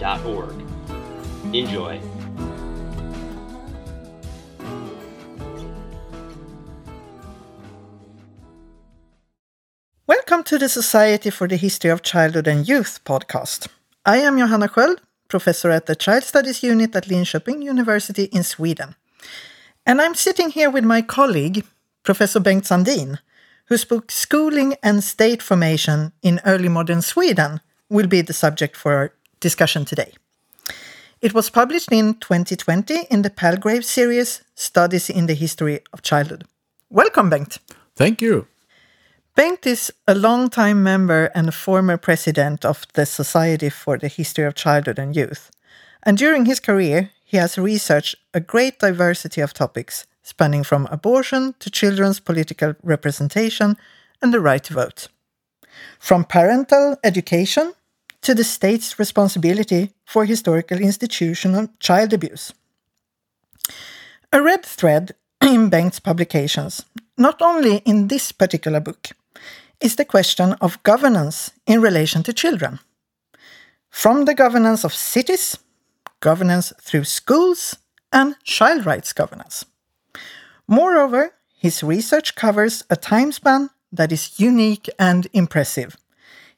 shcy.org. Enjoy. Welcome to the Society for the History of Childhood and Youth podcast. I am Johanna Sköld, professor at the Child Studies Unit at Linköping University in Sweden. And I'm sitting here with my colleague, Professor Bengt Sandin, whose book Schooling and State Formation in Early Modern Sweden will be the subject for our discussion today. It was published in 2020 in the Palgrave series Studies in the History of Childhood. Welcome, Bengt. Thank you. Bengt is a long-time member and a former president of the Society for the History of Childhood and Youth. And during his career, he has researched a great diversity of topics, spanning from abortion to children's political representation and the right to vote. From parental education to the state's responsibility for historical institutional child abuse. A red thread in Bengt's publications, not only in this particular book, is the question of governance in relation to children. From the governance of cities, governance through schools, and child rights governance. Moreover, his research covers a time span that is unique and impressive.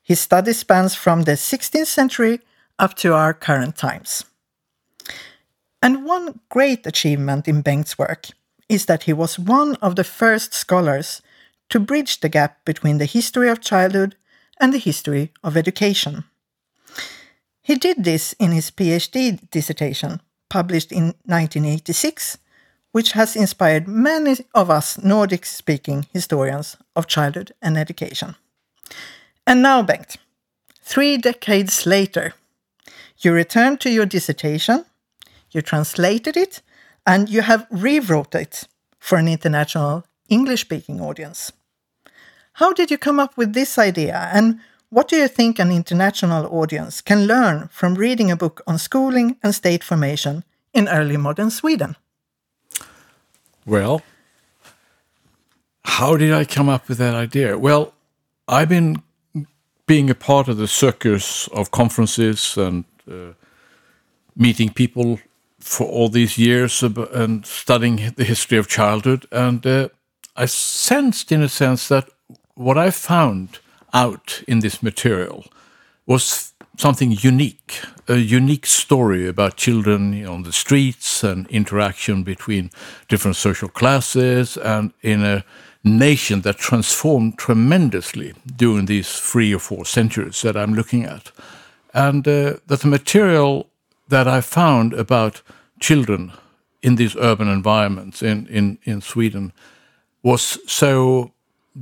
His study spans from the 16th century up to our current times. And one great achievement in Bengt's work is that he was one of the first scholars to bridge the gap between the history of childhood and the history of education. He did this in his PhD dissertation, published in 1986, which has inspired many of us Nordic speaking historians of childhood and education. And now, Bengt, three decades later, you returned to your dissertation, you translated it, and you have rewrote it for an international English speaking audience. How did you come up with this idea, and what do you think an international audience can learn from reading a book on schooling and state formation in early modern Sweden? Well, how did I come up with that idea? Well, I've been being a part of the circus of conferences and uh, meeting people for all these years and studying the history of childhood. And uh, I sensed, in a sense, that what I found out in this material was something unique, a unique story about children on the streets and interaction between different social classes and in a nation that transformed tremendously during these three or four centuries that I'm looking at. And uh, that the material that I found about children in these urban environments in, in, in Sweden was so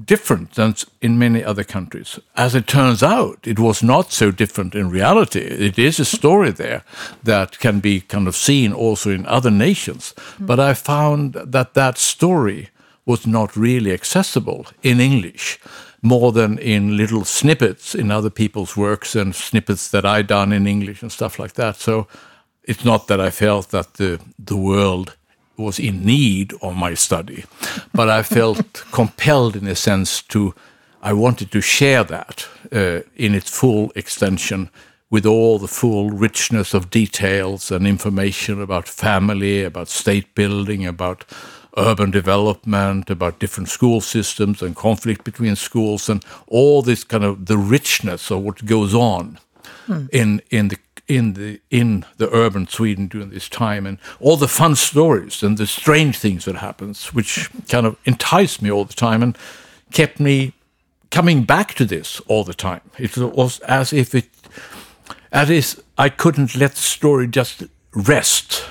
different than in many other countries. As it turns out, it was not so different in reality. It is a story there that can be kind of seen also in other nations. Mm. But I found that that story was not really accessible in English more than in little snippets in other people's works and snippets that I done in English and stuff like that. So it's not that I felt that the the world was in need of my study, but I felt compelled, in a sense, to I wanted to share that uh, in its full extension with all the full richness of details and information about family, about state building, about urban development, about different school systems and conflict between schools, and all this kind of the richness of what goes on hmm. in in the in the in the urban Sweden during this time, and all the fun stories and the strange things that happens, which kind of enticed me all the time and kept me coming back to this all the time. It was as if it, as if I couldn't let the story just rest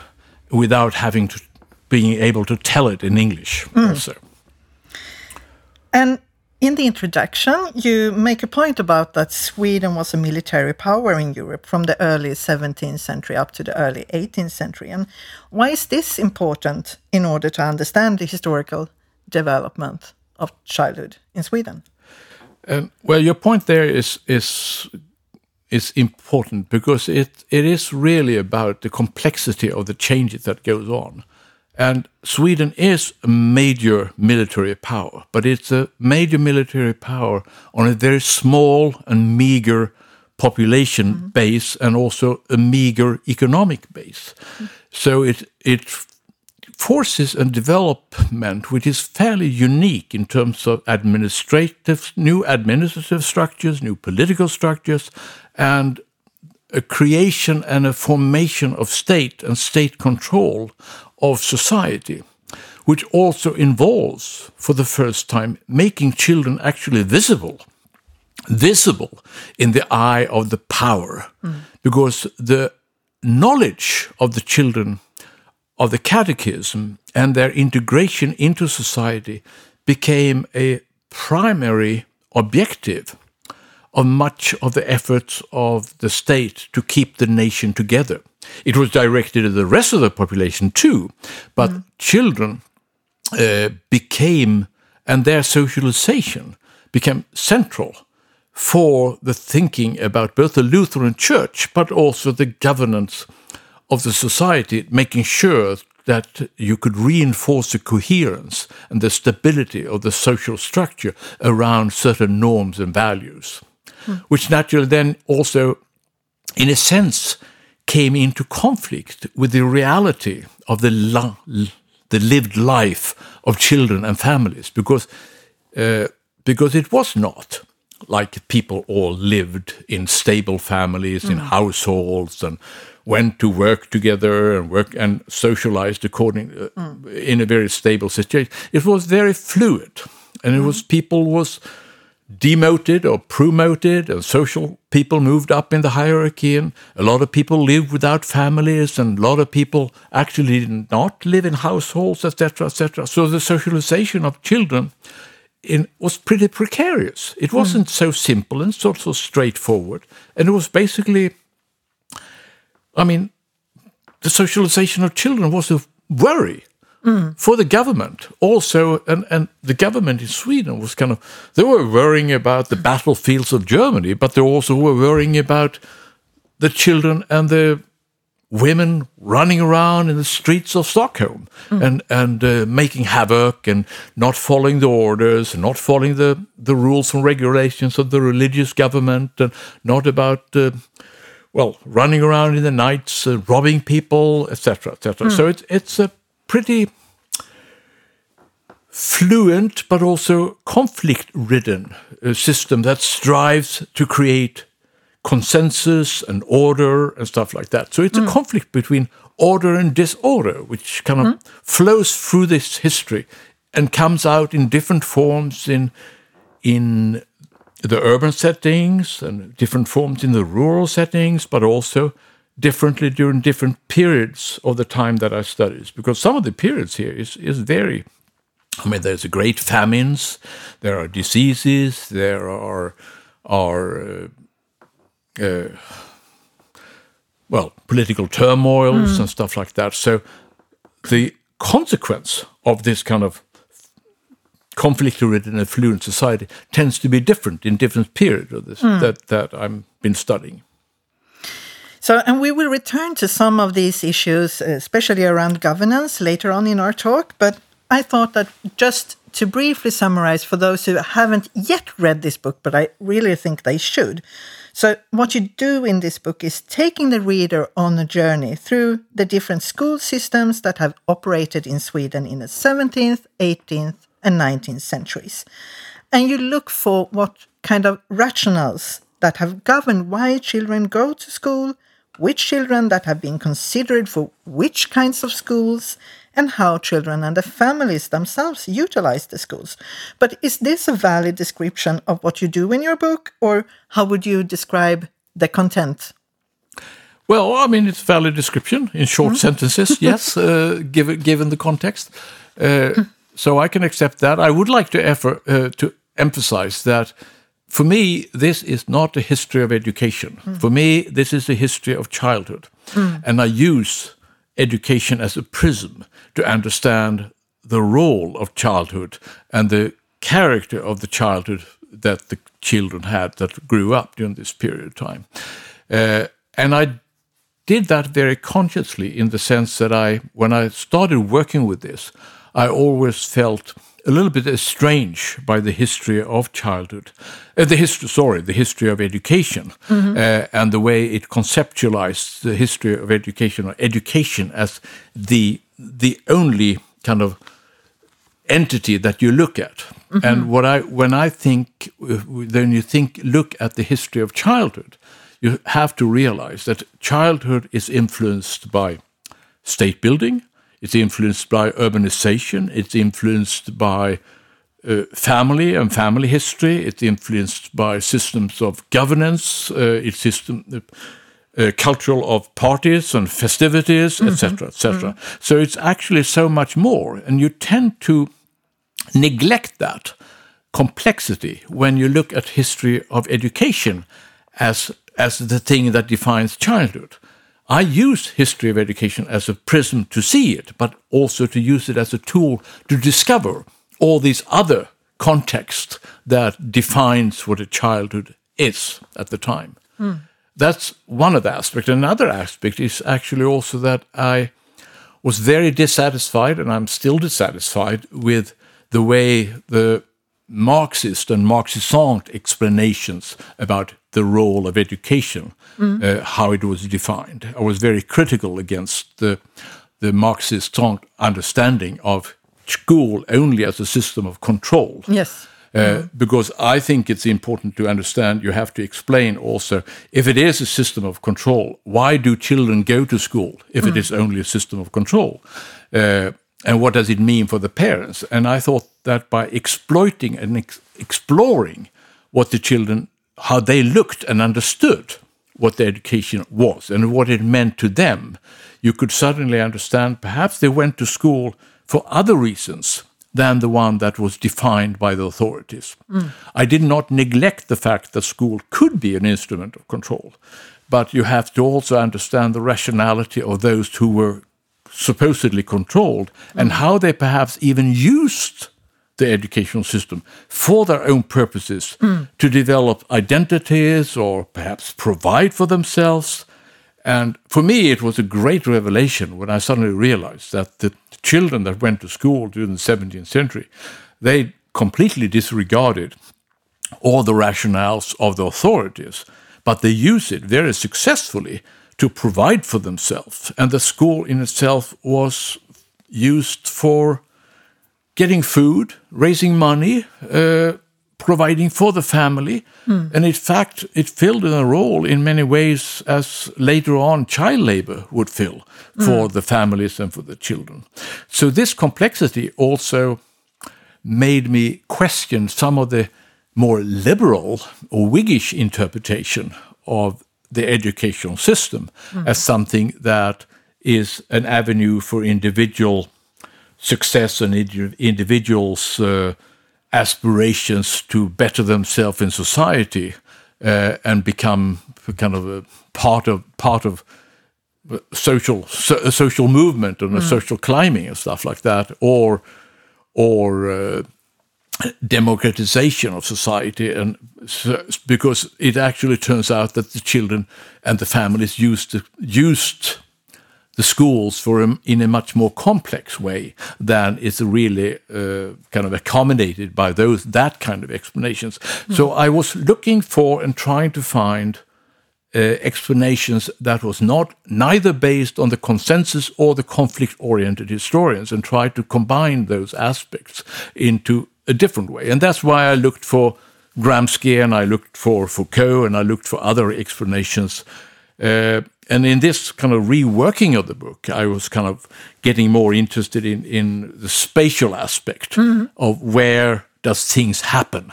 without having to being able to tell it in English mm. also. And in the introduction, you make a point about that Sweden was a military power in Europe from the early 17th century up to the early 18th century. And why is this important in order to understand the historical development of childhood in Sweden? Um, well, your point there is is is important because it it is really about the complexity of the changes that goes on. And Sweden is a major military power, but it's a major military power on a very small and meager population mm -hmm. base and also a meager economic base. Mm -hmm. So it it forces a development which is fairly unique in terms of administrative new administrative structures, new political structures, and a creation and a formation of state and state control of society, which also involves, for the first time, making children actually visible, visible in the eye of the power, mm. because the knowledge of the children of the catechism and their integration into society became a primary objective of much of the efforts of the state to keep the nation together. It was directed at the rest of the population too, but mm. children uh, became, and their socialization became central for the thinking about both the Lutheran Church, but also the governance of the society, making sure that you could reinforce the coherence and the stability of the social structure around certain norms and values, mm. which naturally then also, in a sense, came into conflict with the reality of the, the lived life of children and families because, uh, because it was not like people all lived in stable families, mm. in households, and went to work together and work and socialized according uh, mm. in a very stable situation. It was very fluid, and it mm. was people was demoted or promoted, and social people moved up in the hierarchy, and a lot of people lived without families, and a lot of people actually did not live in households, etc., etc. So the socialization of children in, was pretty precarious. It wasn't mm. so simple and sort of straightforward, and it was basically, I mean, the socialization of children was a worry Mm. for the government also and, and the government in sweden was kind of they were worrying about the battlefields of germany but they also were worrying about the children and the women running around in the streets of stockholm mm. and and uh, making havoc and not following the orders and not following the the rules and regulations of the religious government and not about uh, well running around in the nights uh, robbing people etc etc mm. so it's it's a pretty fluent but also conflict ridden system that strives to create consensus and order and stuff like that. So it's mm. a conflict between order and disorder, which kind of mm. flows through this history and comes out in different forms in in the urban settings and different forms in the rural settings, but also differently during different periods of the time that I studied, because some of the periods here is, is very, I mean, there's great famines, there are diseases, there are, are uh, uh, well, political turmoils mm. and stuff like that. So the consequence of this kind of conflict-ridden and fluent society tends to be different in different periods of this mm. that, that I've been studying. So, and we will return to some of these issues, uh, especially around governance, later on in our talk. But I thought that just to briefly summarize for those who haven't yet read this book, but I really think they should. So, what you do in this book is taking the reader on a journey through the different school systems that have operated in Sweden in the 17th, 18th, and 19th centuries. And you look for what kind of rationales that have governed why children go to school which children that have been considered for which kinds of schools, and how children and the families themselves utilize the schools. But is this a valid description of what you do in your book, or how would you describe the content? Well, I mean, it's a valid description in short mm -hmm. sentences, yes, uh, given, given the context. Uh, so I can accept that. I would like to, effort, uh, to emphasize that for me, this is not a history of education. For me, this is a history of childhood. And I use education as a prism to understand the role of childhood and the character of the childhood that the children had that grew up during this period of time. Uh, and I did that very consciously in the sense that I, when I started working with this, I always felt a little bit estranged by the history of childhood, uh, the history, sorry, the history of education, uh, and the way it conceptualized the history of education or education as the the only kind of entity that you look at. And what I when I think when you think look at the history of childhood, you have to realize that childhood is influenced by state building, it's influenced by urbanization, it's influenced by uh, family and family history, it's influenced by systems of governance, uh, it's system uh, cultural of parties and festivities, etc., etc. So it's actually so much more, and you tend to neglect that complexity when you look at history of education as as the thing that defines childhood. I use history of education as a prism to see it, but also to use it as a tool to discover all these other contexts that defines what a childhood is at the time. Hmm. That's one of the aspects. Another aspect is actually also that I was very dissatisfied, and I'm still dissatisfied with the way the Marxist and Marxisant explanations about the role of education, uh, how it was defined. I was very critical against the the Marxist understanding of school only as a system of control. Yes. Uh, because I think it's important to understand, you have to explain also if it is a system of control, why do children go to school if it is only a system of control? Uh, and what does it mean for the parents? And I thought that by exploiting and ex- exploring what the children, how they looked and understood what the education was and what it meant to them, you could suddenly understand perhaps they went to school for other reasons than the one that was defined by the authorities. Mm. I did not neglect the fact that school could be an instrument of control, but you have to also understand the rationality of those who were supposedly controlled and how they perhaps even used the educational system for their own purposes to develop identities or perhaps provide for themselves. And for me, it was a great revelation when I suddenly realized that the children that went to school during the 17th century, they completely disregarded all the rationales of the authorities, but they use it very successfully to provide for themselves. And the school in itself was used for getting food, raising money, uh, providing for the family. And in fact, it filled a role in many ways as later on child labor would fill for the families and for the children. So, this complexity also made me question some of the more liberal or Whiggish interpretation of the educational system as something that is an avenue for individual success and indi- individuals' uh, aspirations to better themselves in society uh, and become kind of a part of part of social so, a social movement and a social climbing and stuff like that, or or uh, democratization of society, and because it actually turns out that the children and the families used to, used the schools for a, in a much more complex way than is really uh, kind of accommodated by those that kind of explanations. So I was looking for and trying to find uh, explanations that was not neither based on the consensus or the conflict-oriented historians, and tried to combine those aspects into a different way. And that's why I looked for Gramsci and I looked for Foucault and I looked for other explanations. Uh, and in this kind of reworking of the book, I was kind of getting more interested in, in the spatial aspect of where does things happen.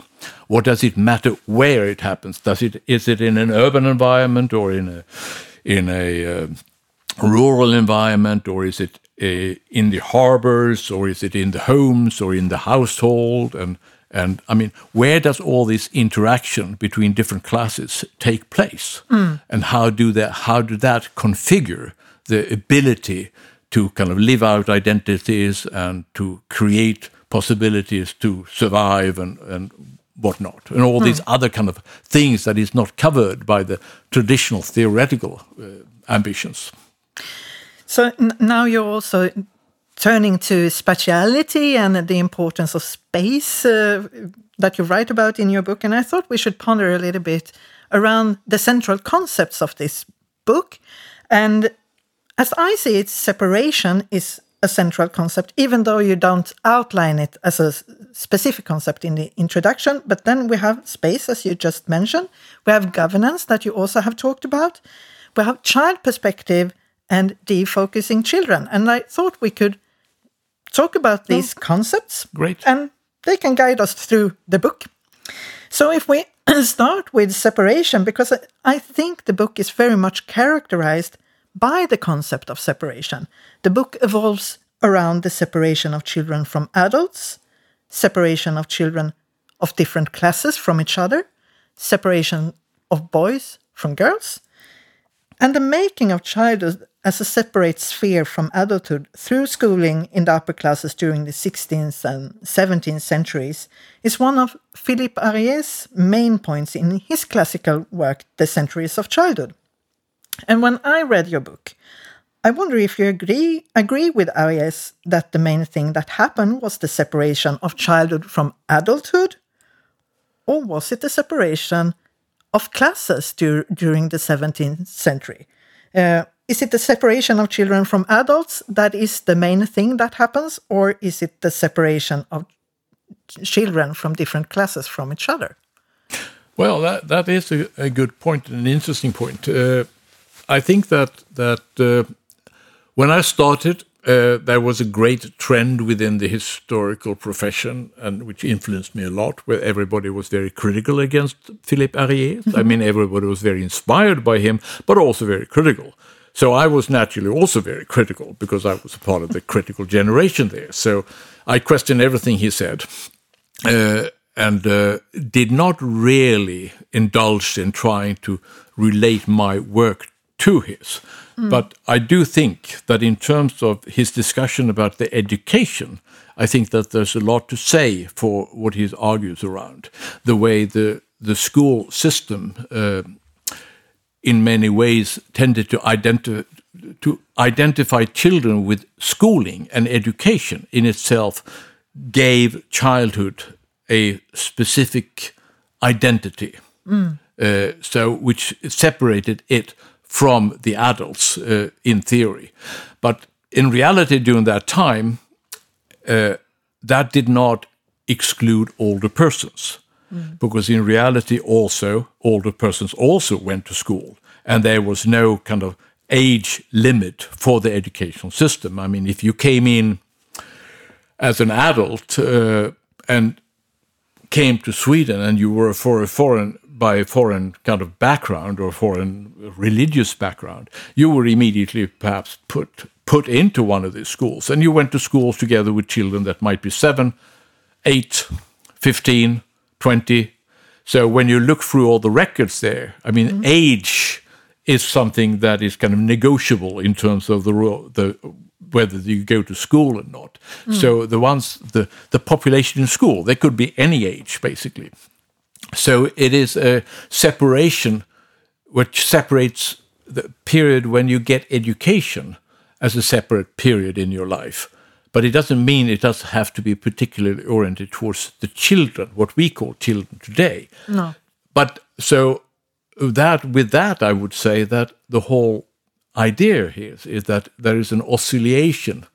What does it matter where it happens? Does it is it in an urban environment or in a in a uh, rural environment or is it Uh, in the harbors or is it in the homes or in the household and And I mean, where does all this interaction between different classes take place? Hmm. And how do that how do that configure the ability to kind of live out identities and to create possibilities to survive and, and whatnot, and all these hmm. other kind of things that is not covered by the traditional theoretical uh, ambitions. So now you're also turning to spatiality and the importance of space uh, that you write about in your book. And I thought we should ponder a little bit around the central concepts of this book. And as I see it, separation is a central concept, even though you don't outline it as a specific concept in the introduction. But then we have space, as you just mentioned. We have governance, that you also have talked about. We have child perspective and defocusing children. And I thought we could talk about these concepts. Great. And they can guide us through the book. So if we start with separation, because I- I think the book is very much characterized by the concept of separation. The book evolves around the separation of children from adults, separation of children of different classes from each other, separation of boys from girls, and the making of childhood as a separate sphere from adulthood through schooling in the upper classes during the 16th and 17th centuries is one of Philippe Ariès' main points in his classical work, The Centuries of Childhood. And when I read your book, I wonder if you agree agree with Ariès that the main thing that happened was the separation of childhood from adulthood, or was it the separation of classes dur- during the 17th century? Uh, is it the separation of children from adults that is the main thing that happens, or is it the separation of children from different classes from each other? Well, that that is a, a good point and an interesting point. Uh, I think that that uh, when I started, uh, there was a great trend within the historical profession, and which influenced me a lot, where everybody was very critical against Philippe Ariès. I mean, everybody was very inspired by him, but also very critical. So I was naturally also very critical because I was a part of the critical generation there. So I questioned everything he said uh, and uh, did not really indulge in trying to relate my work to his. But I do think that in terms of his discussion about the education, I think that there's a lot to say for what he argues around the way the the school system. Uh, in many ways tended to identify to identify children with schooling and education in itself gave childhood a specific identity uh, so which separated it from the adults uh, in theory. But in reality during that time uh, that did not exclude older persons because in reality also older persons also went to school and there was no kind of age limit for the educational system. I mean if you came in as an adult uh, and came to sweden and you were for a foreign by a foreign kind of background or foreign religious background you were immediately perhaps put put into one of these schools. And you went to schools together with children that might be 7 8 15 20 so when you look through all the records there i mean mm-hmm. age is something that is kind of negotiable in terms of the the whether you go to school or not. Mm. So the ones the the population in school they could be any age basically. So it is a separation which separates the period when you get education as a separate period in your life. But it doesn't mean it doesn't have to be particularly oriented towards the children, what we call children today. No. But so that with that, I would say that the whole idea here is, is that there is an oscillation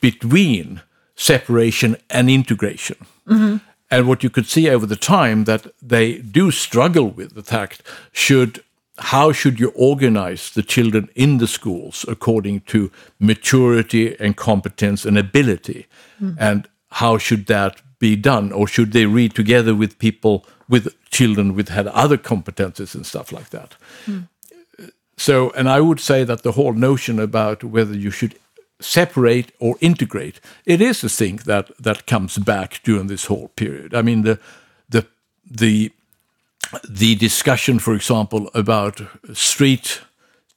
between separation and integration. Mm-hmm. And what you could see over the time that they do struggle with the fact should how should you organize the children in the schools according to maturity and competence and ability hmm. and how should that be done or should they read together with people with children with had other competences and stuff like that hmm. so and i would say that the whole notion about whether you should separate or integrate. It is a thing that that comes back during this whole period. I mean, the the the the discussion, for example, about street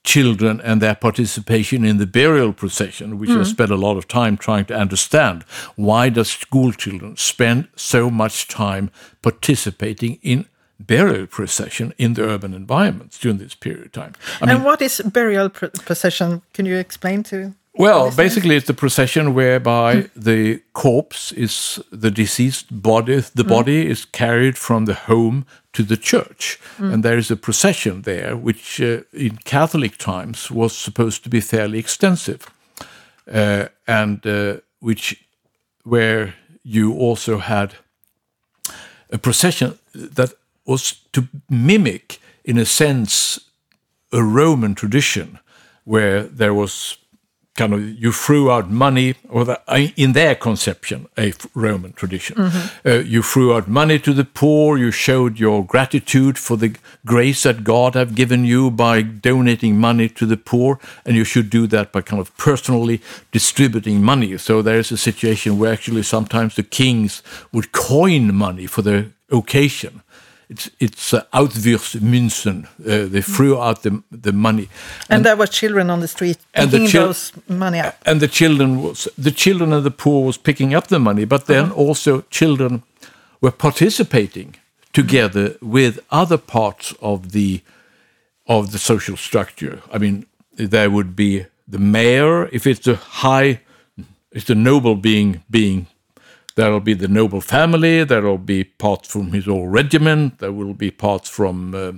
children and their participation in the burial procession, which I hmm. spent a lot of time trying to understand. Why does school children spend so much time participating in burial procession in the urban environments during this period of time? I mean, and what is burial procession? Can you explain to? Well, basically, it's the procession whereby the corpse is the deceased body. The body is carried from the home to the church, and there is a procession there, which uh, in Catholic times was supposed to be fairly extensive, uh, and uh, which where you also had a procession that was to mimic, in a sense, a Roman tradition where there was kind of you threw out money, or the, in their conception, a Roman tradition. Uh, you threw out money to the poor. You showed your gratitude for the grace that God have given you by donating money to the poor, and you should do that by kind of personally distributing money. So there is a situation where actually sometimes the kings would coin money for the occasion. It's it's uh, Outwurfsmünzen. Uh, they threw out the the money, And there were children on the street And the picking chil- those money up. and the children was the children of the poor was picking up the money, but then also children were participating together with other parts of the of the social structure. I mean, there would be the mayor if it's a high, it's a noble being being. There will be the noble family. There will be parts from his old regiment. There will be parts from uh,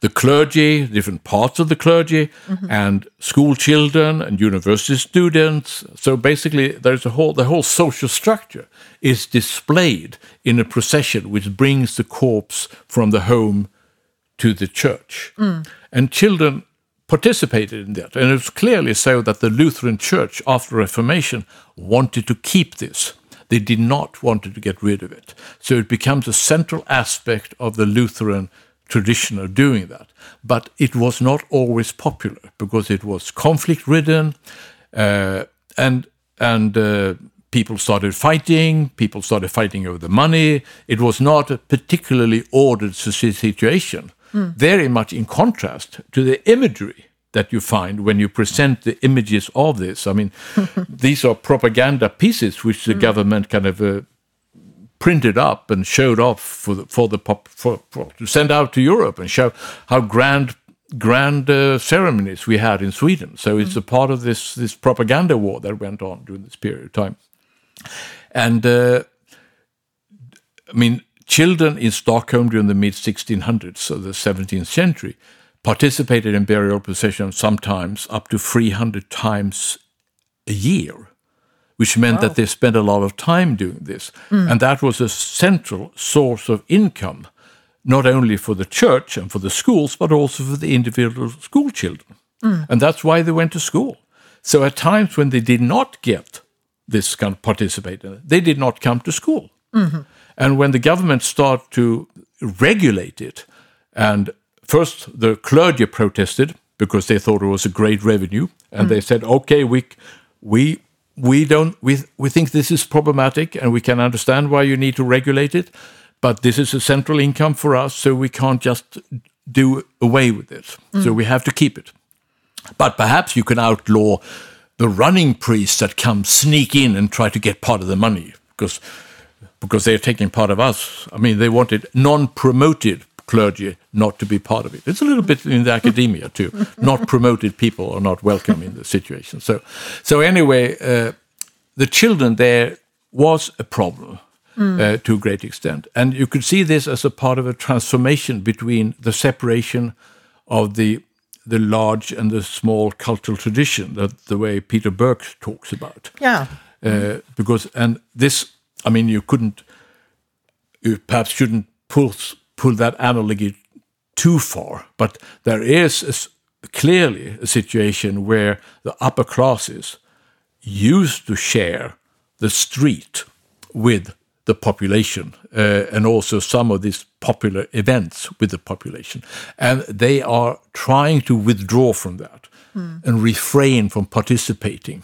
the clergy, different parts of the clergy, and school children and university students. So basically, there's a whole the whole social structure is displayed in a procession which brings the corpse from the home to the church, and children participated in that. And it was clearly so that the Lutheran Church, after Reformation, wanted to keep this. They did not want to get rid of it. So it becomes a central aspect of the Lutheran tradition of doing that. But it was not always popular because it was conflict ridden uh, and and uh, people started fighting. People started fighting over the money. It was not a particularly ordered si- situation. Very much in contrast to the imagery that you find when you present the images of this. I mean, these are propaganda pieces which the government kind of uh, printed up and showed off for the, for the pop, for, for to send out to Europe and show how grand grand uh, ceremonies we had in Sweden. So it's a part of this this propaganda war that went on during this period of time. And uh, I mean, children in Stockholm during the mid 1600s, so the 17th century, participated in burial processions sometimes up to 300 times a year which meant that they spent a lot of time doing this. Mm. And that was a central source of income, not only for the church and for the schools, but also for the individual school children. Mm. And that's why they went to school. So at times when they did not get this kind of participate in it, they did not come to school. Mm-hmm. And when the government started to regulate it, and first the clergy protested because they thought it was a great revenue, and they said, "Okay, we we we don't we we think this is problematic, and we can understand why you need to regulate it, but this is a central income for us, so we can't just do away with it. So we have to keep it. But perhaps you can outlaw the running priests that come sneak in and try to get part of the money because because they're taking part of us. I mean, they wanted non-promoted clergy not to be part of it. It's a little bit in the academia too. Not promoted people are not welcome in the situation. So, so anyway, uh, the children there was a problem. Uh, to a great extent, and you could see this as a part of a transformation between the separation of the the large and the small cultural tradition that the way Peter Burke talks about Yeah. uh, because and this i mean you couldn't you perhaps shouldn't pull pull that analogy too far. But there is a clearly a situation where the upper classes used to share the street with the population uh, and also some of these popular events with the population. And they are trying to withdraw from that and refrain from participating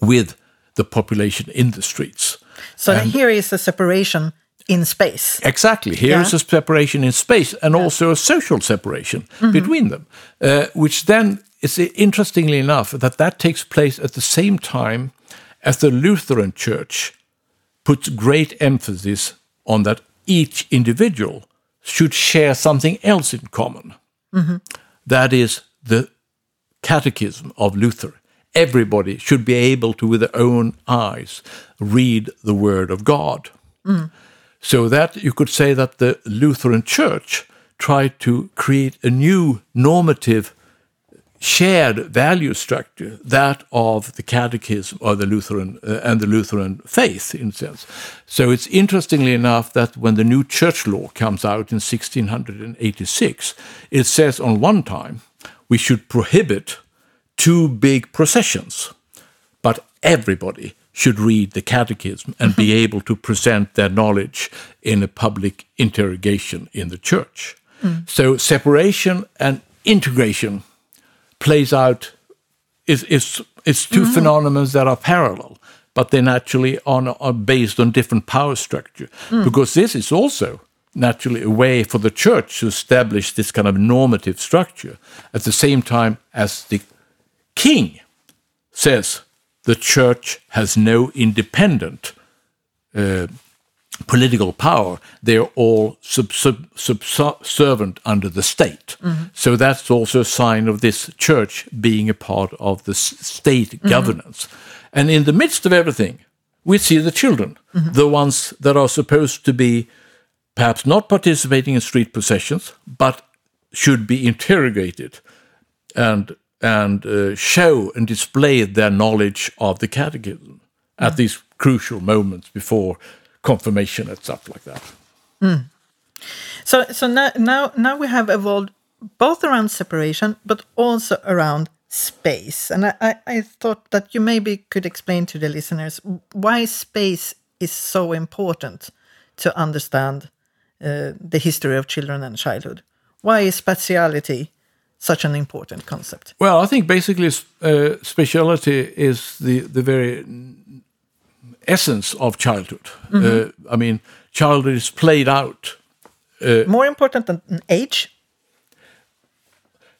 with the population in the streets. So here is a separation in space. Exactly. Here is Yeah. a separation in space and also a social separation mm-hmm. between them, uh, which then is interestingly enough that that takes place at the same time as the Lutheran Church puts great emphasis on that each individual should share something else in common. Mm-hmm. That is the catechism of Luther. Everybody should be able to, with their own eyes, read the Word of God. Mm. So that you could say that the Lutheran Church tried to create a new normative shared value structure, that of the Catechism or the Lutheran uh, and the Lutheran faith, in a sense. So it's interestingly enough that when the new church law comes out in 1686, it says on one time we should prohibit two big processions, but everybody should read the catechism and be mm-hmm. able to present their knowledge in a public interrogation in the church. Mm. So separation and integration plays out is is it's 2 mm-hmm. phenomena that are parallel, but they naturally are, are based on different power structure. Mm. Because this is also naturally a way for the church to establish this kind of normative structure at the same time as the king says the church has no independent uh, political power. They're all sub, sub, subservient under the state. Mm-hmm. So that's also a sign of this church being a part of the state mm-hmm. governance. And in the midst of everything, we see the children, mm-hmm. the ones that are supposed to be perhaps not participating in street processions, but should be interrogated and and uh, show and display their knowledge of the catechism at these crucial moments before confirmation and stuff like that. So so now now now we have evolved both around separation but also around space. And I, I, I thought that you maybe could explain to the listeners why space is so important to understand uh, the history of children and childhood. Why is spatiality such an important concept? Well, I think basically uh, spatiality is the, the very essence of childhood. Uh, I mean, childhood is played out More important than age?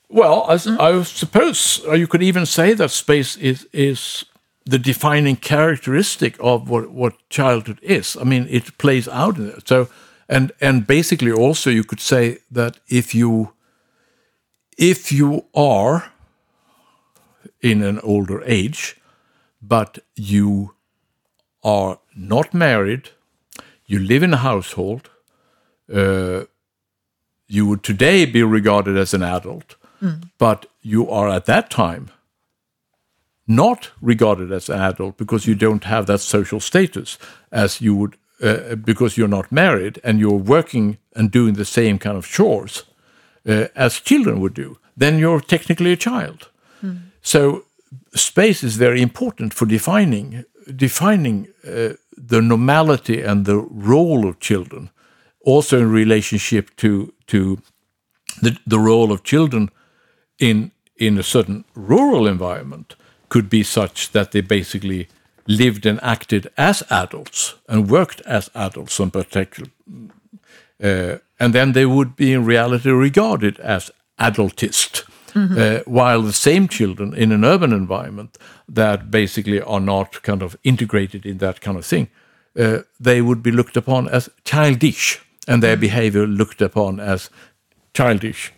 Well, I suppose uh, you could even say that space is is the defining characteristic of what, what childhood is. I mean, it plays out in it. So, and and basically also you could say that if you if you are in an older age, but you are not married, you live in a household, uh, you would today be regarded as an adult, but you are at that time not regarded as an adult because you don't have that social status as you would uh, because you're not married and you're working and doing the same kind of chores uh, as children would do then you're technically a child. So space is very important for defining defining uh, the normality and the role of children also in relationship to to the, the role of children in in a certain rural environment could be such that they basically lived and acted as adults and worked as adults on particular uh, and then they would be in reality regarded as adultist uh, while the same children in an urban environment that basically are not kind of integrated in that kind of thing uh, they would be looked upon as childish and their behavior looked upon as childish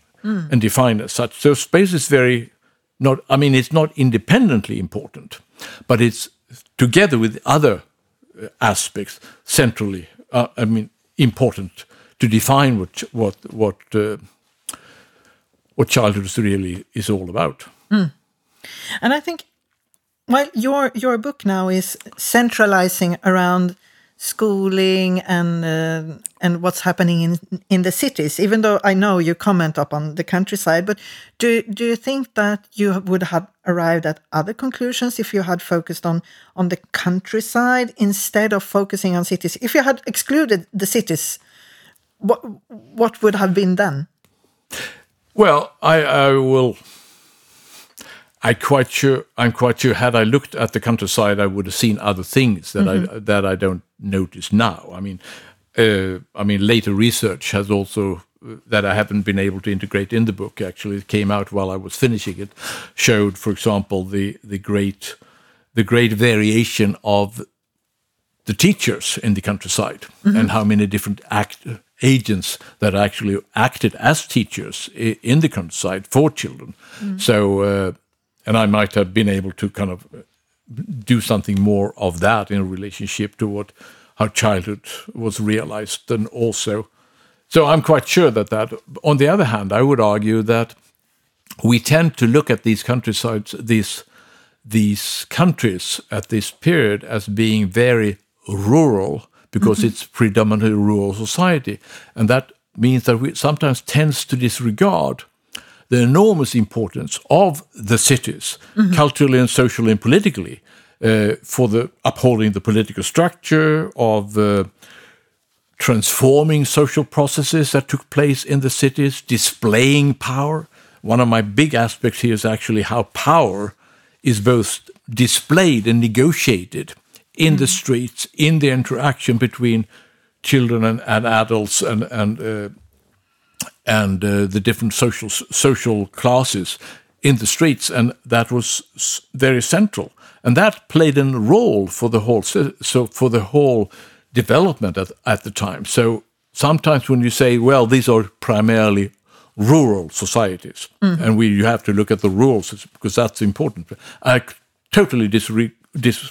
and defined as such. So space is very not. I mean, it's not independently important, but it's together with other uh, aspects centrally. Uh, I mean, important to define what what what uh, what childhood really is all about. And I think, well, your your book now is centralizing around schooling and uh, and what's happening in in the cities. Even though I know you comment up on the countryside, but do do you think that you would have arrived at other conclusions if you had focused on on the countryside instead of focusing on cities? If you had excluded the cities, what what would have been then? Well, I, I will. I quite sure I'm quite sure had I looked at the countryside, I would have seen other things that I mm-hmm. that I don't notice now. I mean, uh, I mean later research has also uh, that I haven't been able to integrate in the book. Actually, it came out while I was finishing it. Showed, for example, the the great the great variation of the teachers in the countryside mm-hmm. and how many different act agents that actually acted as teachers in the countryside for children. So, uh, and I might have been able to kind of do something more of that in relationship to what how childhood was realized and also so i'm quite sure that that on the other hand i would argue that we tend to look at these countrysides these these countries at this period as being very rural because it's predominantly rural society. And that means that we sometimes tends to disregard the enormous importance of the cities, culturally and socially and politically, uh, for the upholding the political structure of uh, transforming social processes that took place in the cities, displaying power. One of my big aspects here is actually how power is both displayed and negotiated in the streets, in the interaction between children and, and adults and, and uh, and uh, the different social social classes in the streets, and that was very central, and that played a role for the whole so, so for the whole development at, at the time. So sometimes when you say, well, these are primarily rural societies, and we you have to look at the rules because that's important. I totally disagree. Dis,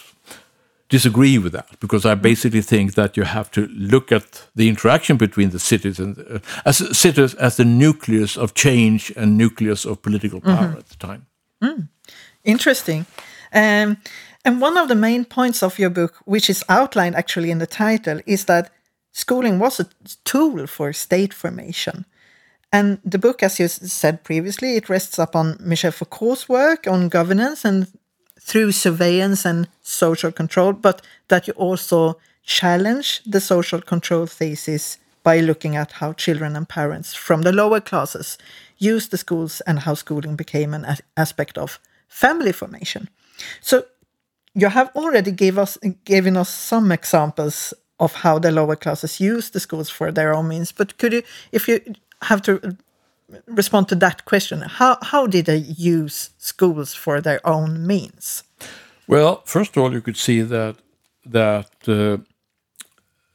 disagree with that because I basically think that you have to look at the interaction between the cities and uh, as cities as the nucleus of change and nucleus of political power at the time. Interesting. Um, and one of the main points of your book, which is outlined actually in the title, is that schooling was a tool for state formation. And the book, as you said previously, it rests upon Michel Foucault's work on governance and through surveillance and social control, but that you also challenge the social control thesis by looking at how children and parents from the lower classes use the schools and how schooling became an aspect of family formation. So you have already gave us given us some examples of how the lower classes use the schools for their own means. But could you, if you have to respond to that question, how how did they use schools for their own means? Well, first of all, you could see that that uh,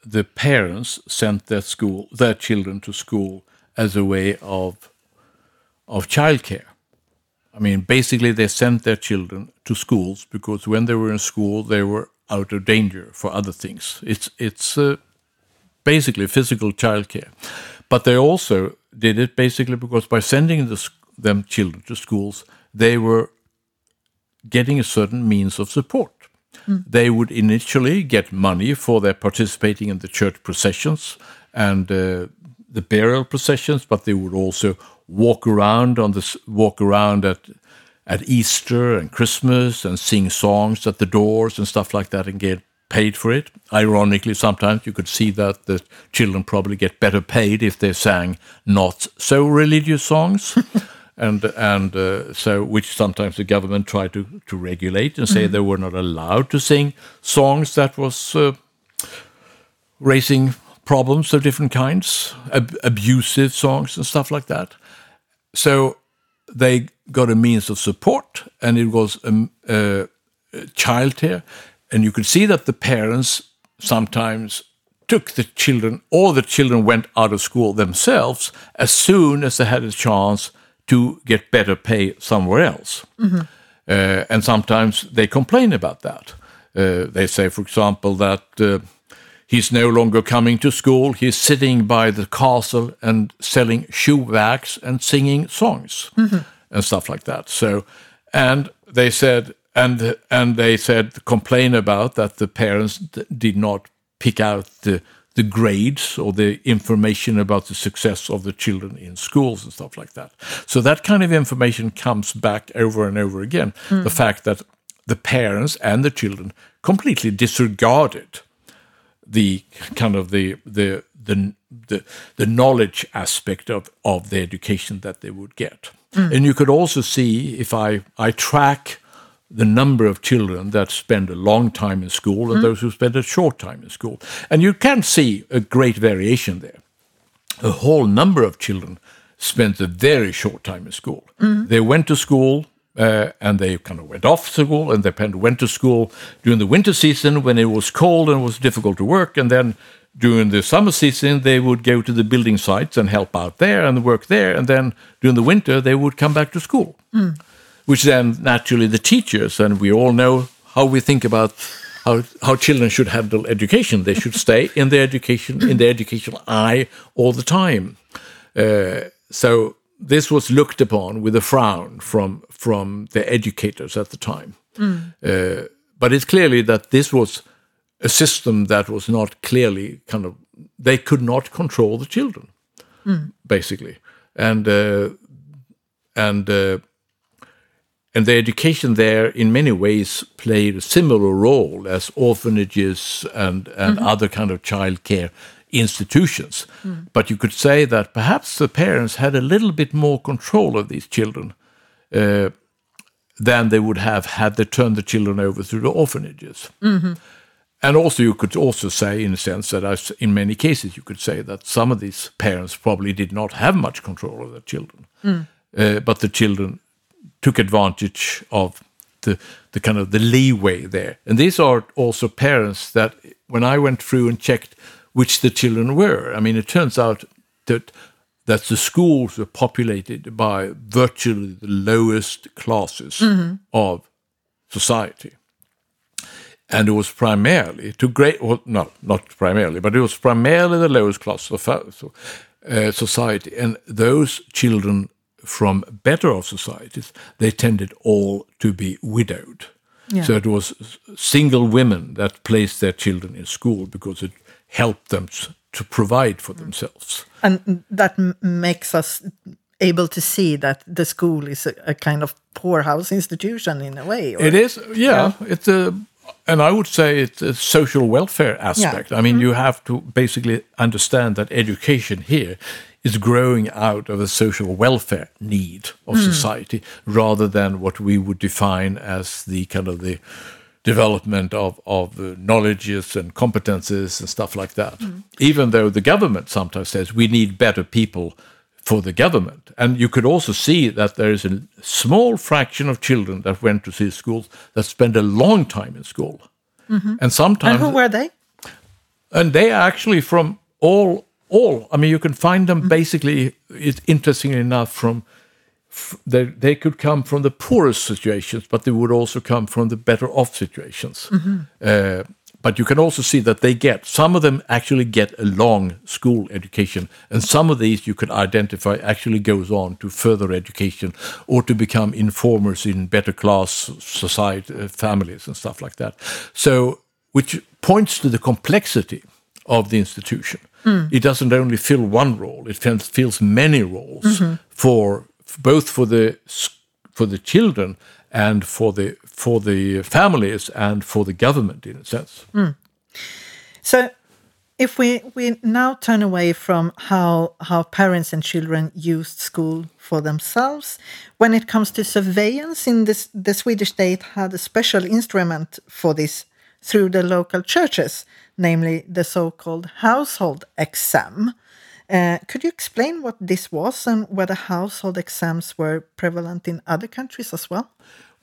the parents sent their school their children to school as a way of of childcare. I mean, basically, they sent their children to schools because when they were in school, they were out of danger for other things. It's it's uh, basically physical childcare, but they also did it basically because by sending the, them children to schools, they were getting a certain means of support. They would initially get money for their participating in the church processions and uh, the burial processions, but they would also walk around on this walk around at at Easter and Christmas and sing songs at the doors and stuff like that and get paid for it. Ironically, sometimes you could see that the children probably get better paid if they sang not so religious songs. and and uh, so which sometimes the government tried to to regulate and say they were not allowed to sing songs that was uh, raising problems of different kinds, ab- abusive songs and stuff like that. So they got a means of support, and it was um, uh, childcare, and you could see that the parents sometimes took the children, or the children went out of school themselves as soon as they had a chance to get better pay somewhere else. Uh, and sometimes they complain about that. Uh, they say, for example, that uh, he's no longer coming to school. He's sitting by the castle and selling shoe bags and singing songs and stuff like that. So, and they said, and and they said, complain about that the parents did not pick out the the grades or the information about the success of the children in schools and stuff like that. So that kind of information comes back over and over again. Hmm. The fact that the parents and the children completely disregarded the kind of the the the the, the knowledge aspect of, of the education that they would get. Hmm. And you could also see if I, I track the number of children that spend a long time in school and hmm. those who spend a short time in school. And you can see a great variation there. A whole number of children spent a very short time in school. Hmm. They went to school uh, and they kind of went off school and they went to school during the winter season when it was cold and was difficult to work. And then during the summer season, they would go to the building sites and help out there and work there. And then during the winter, they would come back to school, hmm. Which then naturally the teachers, and we all know how we think about how, how children should handle education. They should stay in their education, in their educational eye all the time. Uh, so this was looked upon with a frown from from the educators at the time. Uh, but it's clearly that this was a system that was not clearly kind of they could not control the children, basically, and uh, and uh, and the education there in many ways played a similar role as orphanages and and other kind of child care institutions. But you could say that perhaps the parents had a little bit more control of these children uh, than they would have had they turned the children over to the orphanages. And also, you could also say, in a sense, that as in many cases, you could say that some of these parents probably did not have much control of their children, uh, but the children took advantage of the the kind of the leeway there. And these are also parents that, when I went through and checked which the children were, I mean, it turns out that that the schools were populated by virtually the lowest classes of society. And it was primarily to great, well, no, not primarily, but it was primarily the lowest class of uh, society, and those children from better off societies, they tended all to be widowed. Yeah. So it was single women that placed their children in school because it helped them to provide for themselves. And that m- makes us able to see that the school is a, a kind of poorhouse institution in a way. or- It is, yeah. It's a, and I would say it's a social welfare aspect. I mean, mm-hmm. you have to basically understand that education here is growing out of a social welfare need of hmm. society rather than what we would define as the kind of the development of, of uh, knowledges and competences and stuff like that. Hmm. Even though the government sometimes says we need better people for the government. And you could also see that there is a small fraction of children that went to these schools that spend a long time in school. And and sometimes who were they? and they are actually from all all. I mean you can find them basically it's interestingly enough from f- they, they could come from the poorest situations but they would also come from the better off situations. Uh, but you can also see that they get some of them actually get a long school education and some of these you could identify actually goes on to further education or to become informers in better class society uh, families and stuff like that. So which points to the complexity of the institution. Mm. It doesn't only fill one role; it fills, many roles mm-hmm. for both for the for the children and for the for the families and for the government, in a sense. Mm. So, if we we now turn away from how how parents and children used school for themselves, when it comes to surveillance, in this the Swedish state had a special instrument for this through the local churches, namely the so-called household exam. Uh, could you explain what this was and whether household exams were prevalent in other countries as well?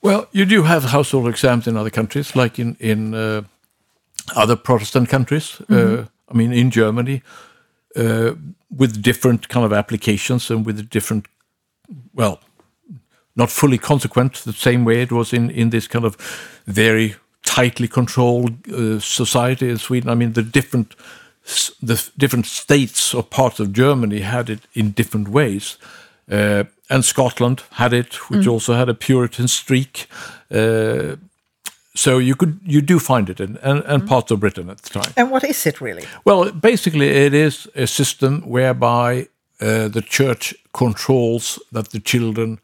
Well, you do have household exams in other countries, like in in uh, other Protestant countries. Uh, I mean, in Germany, uh, with different kind of applications and with different, well, not fully consequent the same way it was in in this kind of very tightly controlled uh, society in Sweden. I mean, the different the different states or parts of Germany had it in different ways. Uh, and Scotland had it, which also had a Puritan streak. Uh, so you could you do find it in and, and parts of Britain at the time. And what is it really? Well, basically, it is a system whereby uh, the church controls that the children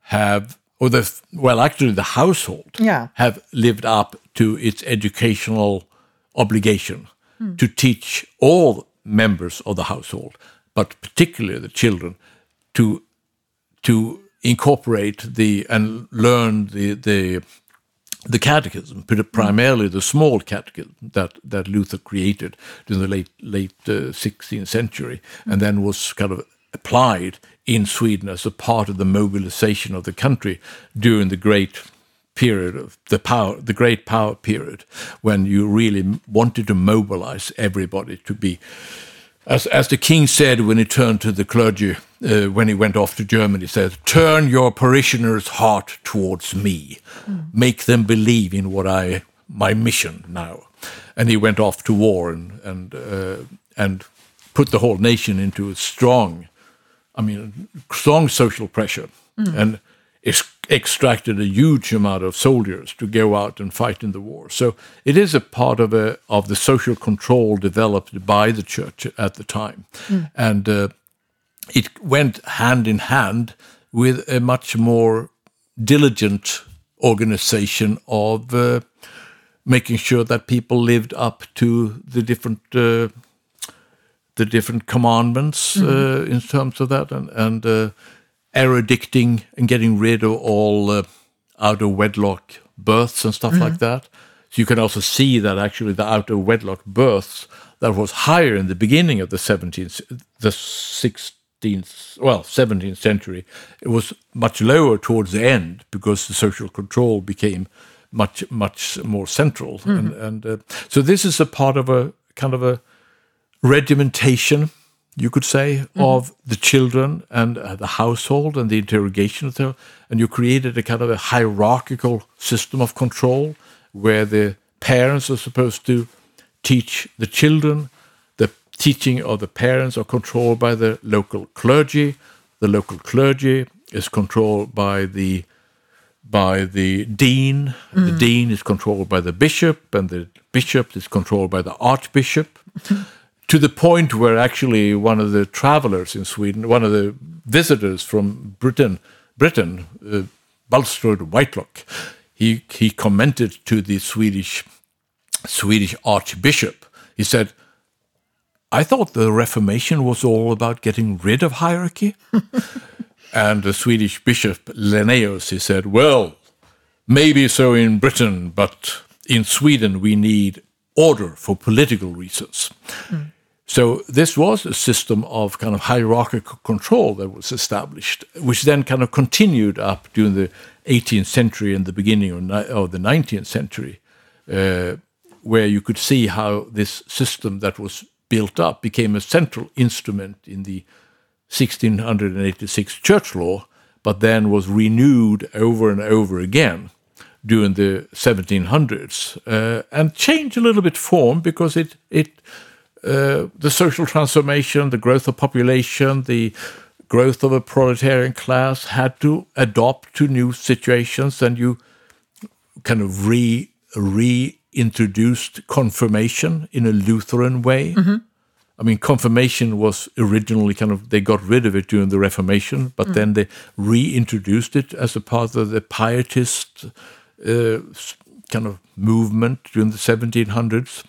have, or the well, actually, the household Yeah. have lived up to its educational obligation hmm. to teach all members of the household, but particularly the children, to to incorporate the and learn the the the catechism, hmm. primarily the small catechism that, that Luther created in the late late uh, 16th century, and hmm. then was kind of applied in Sweden as a part of the mobilization of the country during the great period of the power, the great power period, when you really wanted to mobilize everybody to be, as as the king said when he turned to the clergy uh, when he went off to Germany, he said, "Turn your parishioners' heart towards me, mm. make them believe in what I my mission now." And he went off to war and and uh, and put the whole nation into a strong, I mean, strong social pressure, mm. and extracted a huge amount of soldiers to go out and fight in the war. So it is a part of a of the social control developed by the church at the time, mm. and uh, it went hand in hand with a much more diligent organization of uh, making sure that people lived up to the different uh, the different commandments mm -hmm. in terms of that and and uh, erodicting and getting rid of all uh, out of wedlock births and stuff mm -hmm. like that. So you can also see that actually the out of wedlock births that was higher in the beginning of the 17th, the 16th, well, 17th century, it was much lower towards the end because the social control became much, much more central. Mm -hmm. And, and uh, so this is a part of a kind of a regimentation you could say, mm-hmm. of the children and uh, the household and the interrogation of them. And you created a kind of a hierarchical system of control where the parents are supposed to teach the children. The teaching of the parents are controlled by the local clergy. The local clergy is controlled by the by the dean. Mm. The dean is controlled by the bishop, and the bishop is controlled by the archbishop. to the point where actually one of the travelers in Sweden, one of the visitors from Britain, Britain, uh, Bulstrode Whitelocke, he he commented to the Swedish Swedish Archbishop. He said, "I thought the Reformation was all about getting rid of hierarchy." and the Swedish Bishop Lenaeus, he said, "Well, maybe so in Britain, but in Sweden we need order for political reasons." Mm. So this was a system of kind of hierarchical control that was established, which then kind of continued up during the 18th century and the beginning of, the 19th century, uh, where you could see how this system that was built up became a central instrument in the 1686 church law, but then was renewed over and over again during the 1700s uh, and changed a little bit form because it it uh, the social transformation, the growth of population, the growth of a proletarian class had to adopt to new situations, and you kind of re reintroduced confirmation in a Lutheran way. Mm -hmm. I mean, confirmation was originally kind of they got rid of it during the Reformation, but mm. then they reintroduced it as a part of the Pietist uh, kind of movement during the 1700s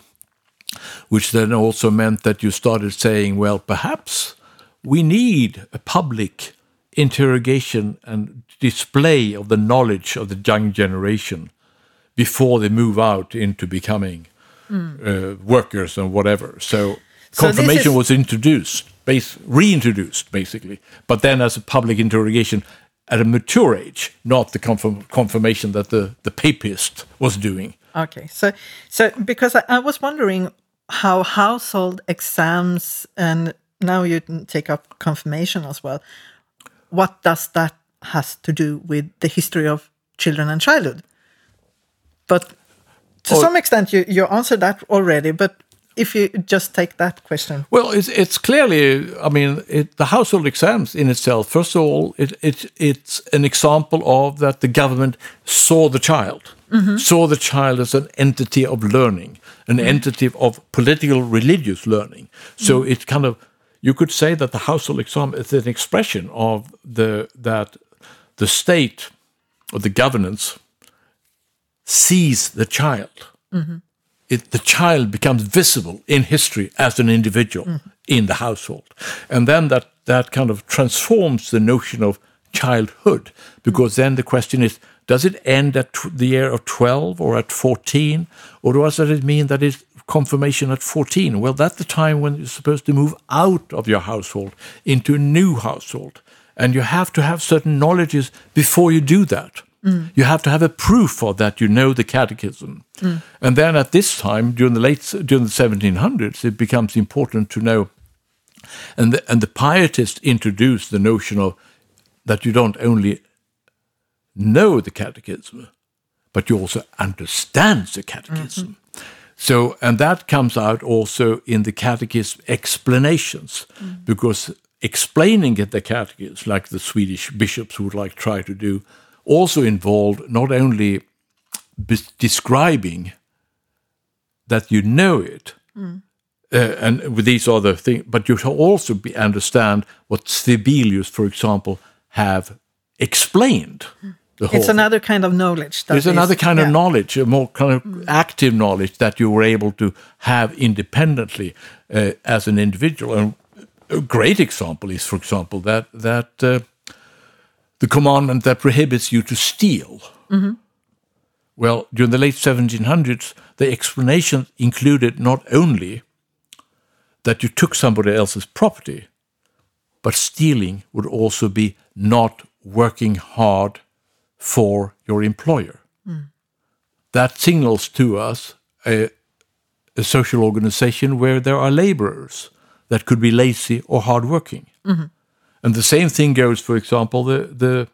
which then also meant that you started saying, well, perhaps we need a public interrogation and display of the knowledge of the young generation before they move out into becoming mm. uh, workers and whatever. So, so confirmation is... was introduced, base, reintroduced basically, but then as a public interrogation at a mature age, not the confirm, confirmation that the, the papist was doing. Okay, so so because I, I was wondering how household exams and now you take up confirmation as well. What does that has to do with the history of children and childhood? But to oh. some extent, you you answered that already. But if you just take that question, well, it's it's clearly. I mean, it, the household exams in itself. First of all, it, it it's an example of that the government saw the child mm-hmm. saw the child as an entity of learning, an mm-hmm. entity of political religious learning. So mm-hmm. it kind of you could say that the household exam is an expression of the that the state or the governance sees the child. It, the child becomes visible in history as an individual in the household. And then that, that kind of transforms the notion of childhood, because then the question is does it end at the year of 12 or at 14? Or does it mean that it's confirmation at 14? Well, that's the time when you're supposed to move out of your household into a new household. And you have to have certain knowledges before you do that. Mm. You have to have a proof for that you know the catechism. Mm. And then at this time, during the late during the 1700s, it becomes important to know. And the, and the pietists introduced the notion of that you don't only know the catechism, but you also understand the catechism. Mm-hmm. So, and that comes out also in the catechism explanations, mm. because explaining the catechism, like the Swedish bishops would like try to do, also involved not only describing that you know it, uh, and with these other things, but you shall also be, understand what Svebilius, for example, have explained. The whole It's another kind of knowledge. that there's is- another kind yeah. of knowledge, a more kind of active knowledge that you were able to have independently uh, as an individual. And a great example is, for example, that that uh, the commandment that prohibits you to steal. Mm-hmm. Well, during the late 1700s, the explanation included not only that you took somebody else's property, but stealing would also be not working hard for your employer. Mm. That signals to us a, a social organization where there are laborers that could be lazy or hardworking. Mm-hmm. And the same thing goes, for example, the the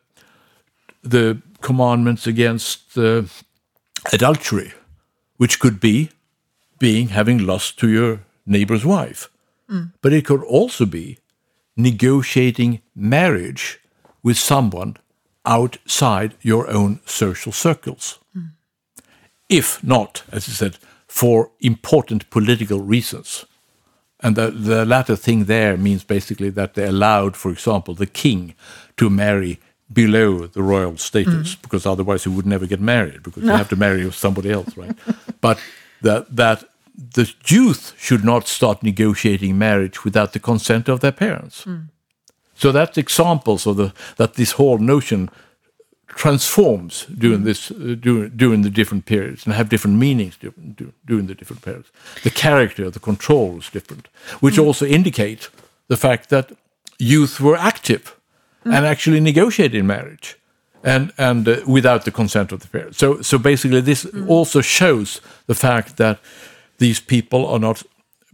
the commandments against uh, adultery, which could be being having lust to your neighbor's wife, but it could also be negotiating marriage with someone outside your own social circles. If not, as I said, for important political reasons. And the, the latter thing there means basically that they allowed, for example, the king to marry below the royal status, mm. because otherwise he would never get married, because you have to marry somebody else, right? but that, that the youth should not start negotiating marriage without the consent of their parents. Mm. So that's examples of the that this whole notion transforms during this uh, during, during the different periods and have different meanings during, during the different periods. The character, the control is different, which also indicate the fact that youth were active and actually negotiated marriage. And and uh, without the consent of the parents. So so basically, this also shows the fact that these people are not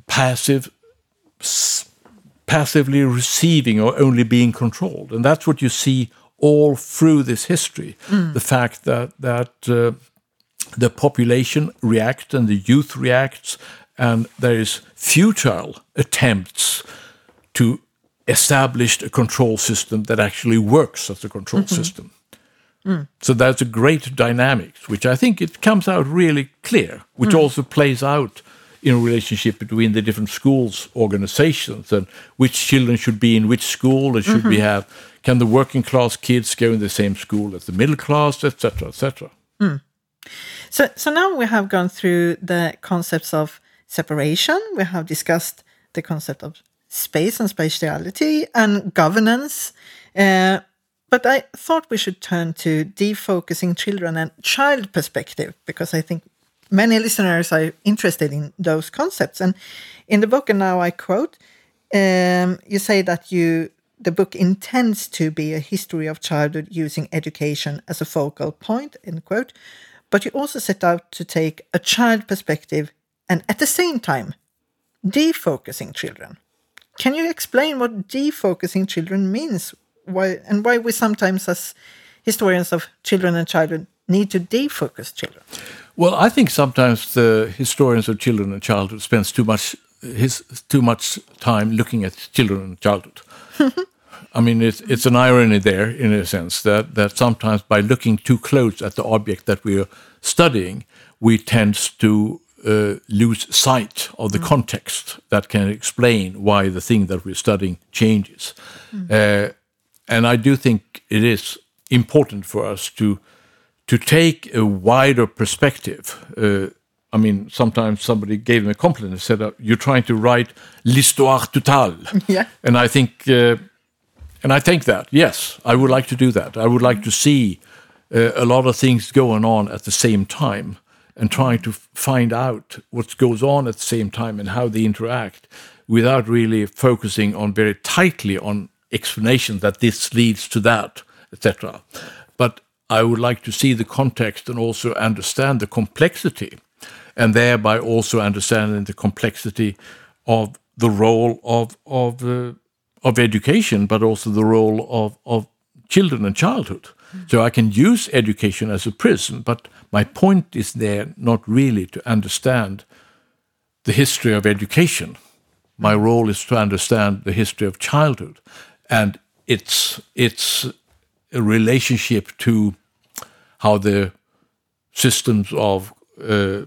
passive passively receiving or only being controlled. And that's what you see all through this history. Mm. The fact that that uh, the population reacts and the youth reacts, and there is futile attempts to establish a control system that actually works as a control mm-hmm. system. Mm. So that's a great dynamics, which I think it comes out really clear, which mm. also plays out in relationship between the different schools organizations and which children should be in which school and should we have can the working class kids go in the same school as the middle class etc etc So, so now we have gone through the concepts of separation. We have discussed the concept of space and spatiality and governance. Uh, but I thought we should turn to defocusing children and child perspective because I think many listeners are interested in those concepts. And in the book, and now I quote, um, you say that you the book intends to be a history of childhood using education as a focal point, end quote. But you also set out to take a child perspective and at the same time defocusing children. Can you explain what defocusing children means? Why and why we sometimes as historians of children and childhood need to defocus children? Well i think sometimes the historians of children and childhood spends too much his too much time looking at children and childhood. I mean, it's, it's an irony there, in a sense, that, that sometimes by looking too close at the object that we are studying, we tend to uh, lose sight of the context that can explain why the thing that we're studying changes. Uh, and I do think it is important for us to to take a wider perspective uh, I mean, sometimes somebody gave me a compliment and said, uh, "You're trying to write l'histoire totale." Yeah. And I think, uh, and I think that yes, I would like to do that. I would like to see uh, a lot of things going on at the same time and trying to find out what goes on at the same time and how they interact, without really focusing on very tightly on explanation that this leads to that, etc. I would like to see the context and also understand the complexity, and thereby also understanding the complexity of the role of of uh, of education, but also the role of of children and childhood. So I can use education as a prism, but my point is there not really to understand the history of education. My role is to understand the history of childhood and its its relationship to how the systems of uh,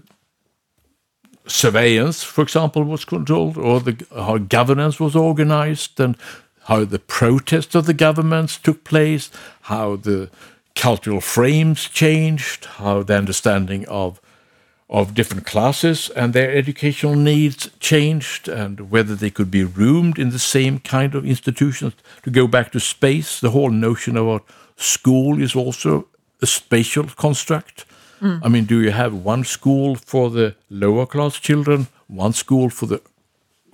surveillance, for example, was controlled, or the, how governance was organized, and how the protests of the governments took place, how the cultural frames changed, how the understanding of of different classes and their educational needs changed, and whether they could be roomed in the same kind of institutions. To go back to space, the whole notion of a school is also a spatial construct. Mm. I mean, do you have one school for the lower class children, one school for the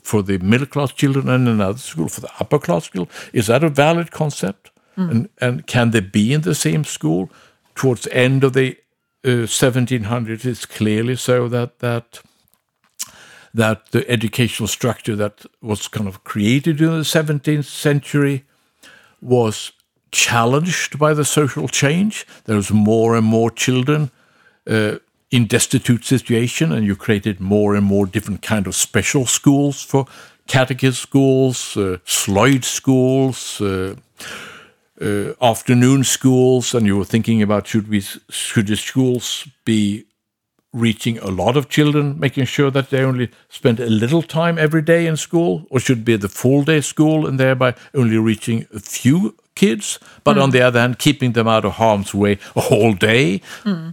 for the middle class children, and another school for the upper class children? Is that a valid concept? Mm. And and can they be in the same school? Towards the end of the uh, 1700s, it's clearly so that that that the educational structure that was kind of created in the 17th century was challenged by the social change. There was more and more children uh, in destitute situation, and you created more and more different kind of special schools for catechist schools, uh, Sloyd schools, uh, uh, afternoon schools, and you were thinking about should we should the schools be reaching a lot of children, making sure that they only spend a little time every day in school, or should be the full day school and thereby only reaching a few kids, but on the other hand, keeping them out of harm's way a whole day.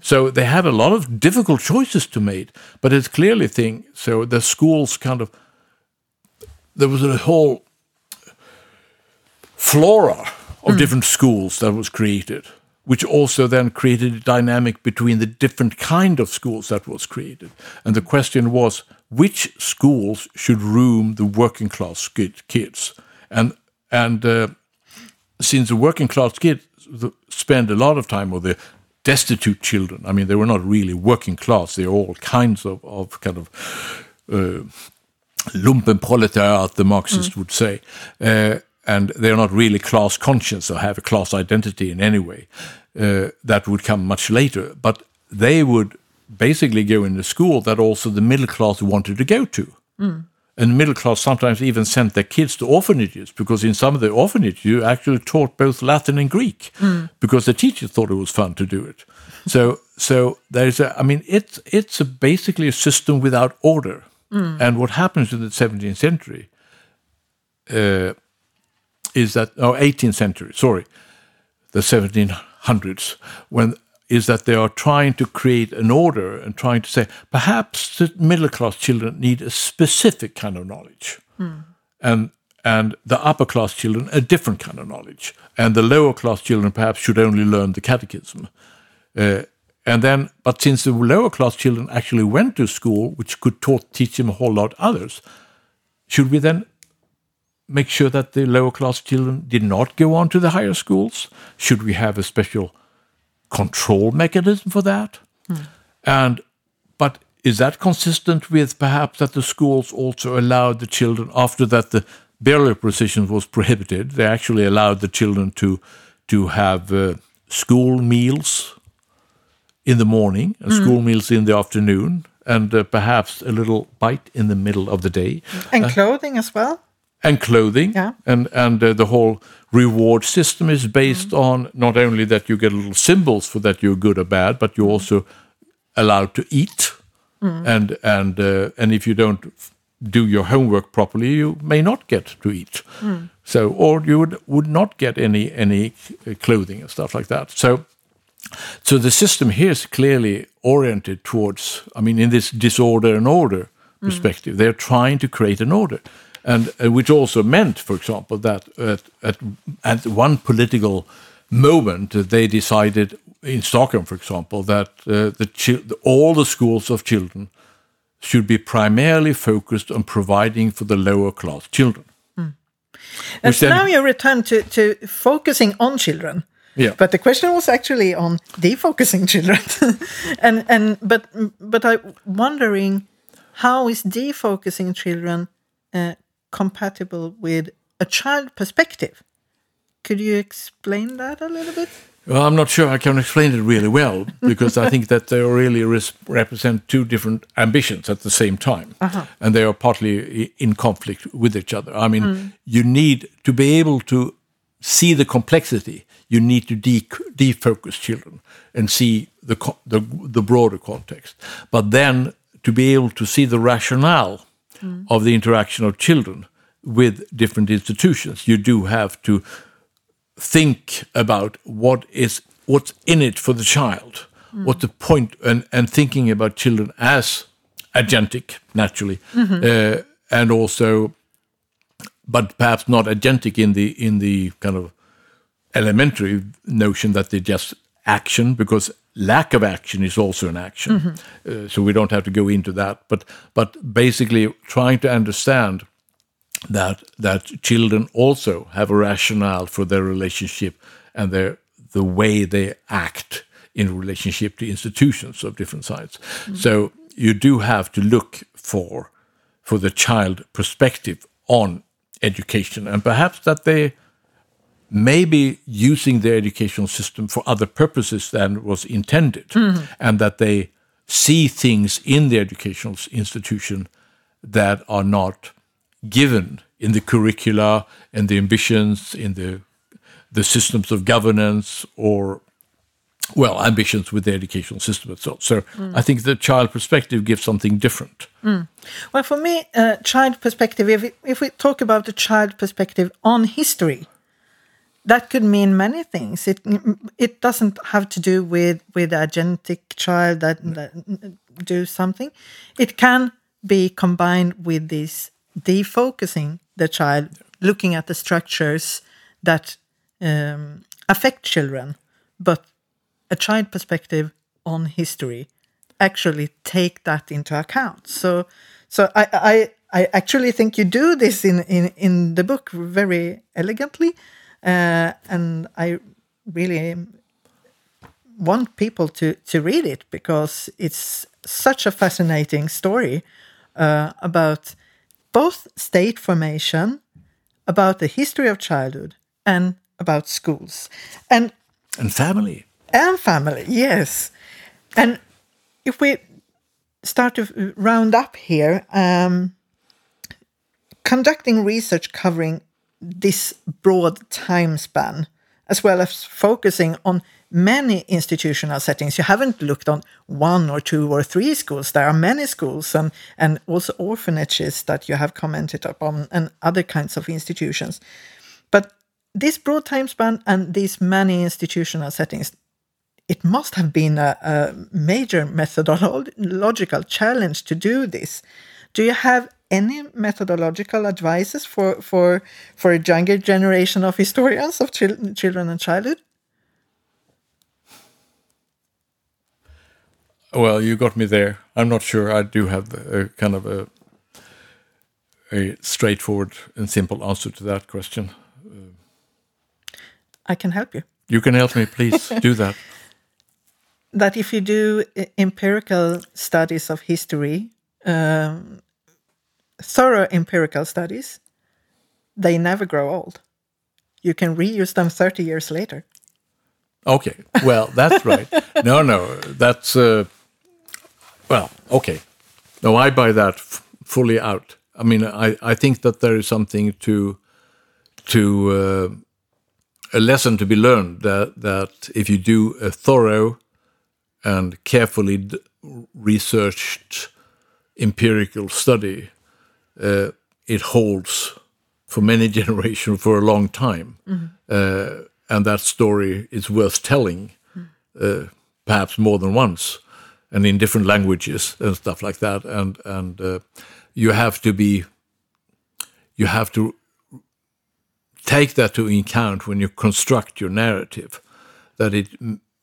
So they have a lot of difficult choices to make. But it's clearly thing. So the schools kind of there was a whole flora of different schools that was created, which also then created a dynamic between the different kind of schools that was created. And the question was, which schools should room the working class kid- kids? And and uh, since the working class kids spend a lot of time with the destitute children, I mean, they were not really working class; they were all kinds of, of kind of uh, lumpenproletariat, the Marxists would say. Uh, and they're not really class conscious or have a class identity in any way. Uh, that would come much later. But they would basically go in the school that also the middle class wanted to go to. And the middle class sometimes even sent their kids to orphanages because in some of the orphanages you actually taught both Latin and Greek because the teacher thought it was fun to do it. So, so there's a, I mean, it's it's a basically a system without order. And what happens in the 17th century uh, is that, oh, 18th century, sorry, the 1700s, when is that they are trying to create an order and trying to say perhaps the middle class children need a specific kind of knowledge, and and the upper class children a different kind of knowledge, and the lower class children perhaps should only learn the catechism. Uh, and then, but since the lower class children actually went to school, which could taught, teach them a whole lot others, should we then make sure that the lower class children did not go on to the higher schools? Should we have a special control mechanism for that? And but is that consistent with perhaps that the schools also allowed the children after that the burial procession was prohibited? They actually allowed the children to to have uh, school meals in the morning and school meals in the afternoon, and uh, perhaps a little bite in the middle of the day And clothing as well. And clothing Yeah. and and uh, the whole reward system is based on not only that you get little symbols for that you're good or bad but you're also allowed to eat. And and uh, and if you don't do your homework properly you may not get to eat. So or you would would not get any any uh, clothing and stuff like that. So So the system here is clearly oriented towards, I mean, in this disorder and order perspective, they're trying to create an order. And uh, which also meant, for example, that at, at, at one political moment, uh, they decided in Stockholm, for example, that uh, the all the schools of children should be primarily focused on providing for the lower class children. And so now you return to, to focusing on children. Yeah. But the question was actually on defocusing children. and and but but I wondering how is defocusing children uh, compatible with a child perspective? Could you explain that a little bit? Well, I'm not sure I can explain it really well because I think that they really res- represent two different ambitions at the same time, uh-huh. and they are partly in conflict with each other. I mean, mm. you need to be able to see the complexity. You need to de- defocus children and see the, co- the the broader context, but then to be able to see the rationale of the interaction of children with different institutions, you do have to think about what is what's in it for the child, what's the point, and and thinking about children as agentic naturally, uh, and also, but perhaps not agentic in the in the kind of elementary notion that they just action because lack of action is also an action. Uh, so we don't have to go into that, but but basically trying to understand that that children also have a rationale for their relationship and their the way they act in relationship to institutions of different sides. So you do have to look for for the child perspective on education and perhaps that they may be using the educational system for other purposes than was intended mm-hmm. and that they see things in the educational institution that are not given in the curricula and the ambitions in the the systems of governance or well ambitions with the educational system itself so mm. i think the child perspective gives something different. Mm. Well, for me, uh, child perspective, if we, if we talk about the child perspective on history, that could mean many things. It it doesn't have to do with with a genetic child that, that do something. It can be combined with this defocusing the child, looking at the structures that um, affect children, but a child perspective on history actually take that into account. So, so I, I, I actually think you do this in in in the book very elegantly, uh, and I really want people to to read it because it's such a fascinating story uh, about both state formation, about the history of childhood, and about schools, and and family and family. Yes, and if we start to round up here, um, conducting research covering this broad time span, as well as focusing on many institutional settings. You haven't looked on one or two or three schools. There are many schools and, and also orphanages that you have commented upon and other kinds of institutions. But this broad time span and these many institutional settings, it must have been a, a major methodological challenge to do this. Do you have any methodological advices for for for a younger generation of historians of chil- children and childhood? well you got me there. I'm not sure. I do have a kind of a a straightforward and simple answer to that question. I can help you. you can help me please. Do that. That if you do uh, empirical studies of history, um, thorough empirical studies, they never grow old. You can reuse them 30 years later. Okay, well, that's right. No, no, that's uh, well, okay. No, I buy that f- fully out. I mean, I, I think that there is something to to uh, a lesson to be learned that that if you do a thorough and carefully d- researched empirical study, uh, it holds for many generations for a long time, uh, and that story is worth telling uh, perhaps more than once, and in different languages and stuff like that. And and uh, you have to be, you have to take that to account when you construct your narrative, that it